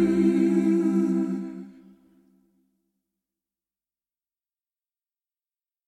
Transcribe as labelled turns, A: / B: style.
A: you.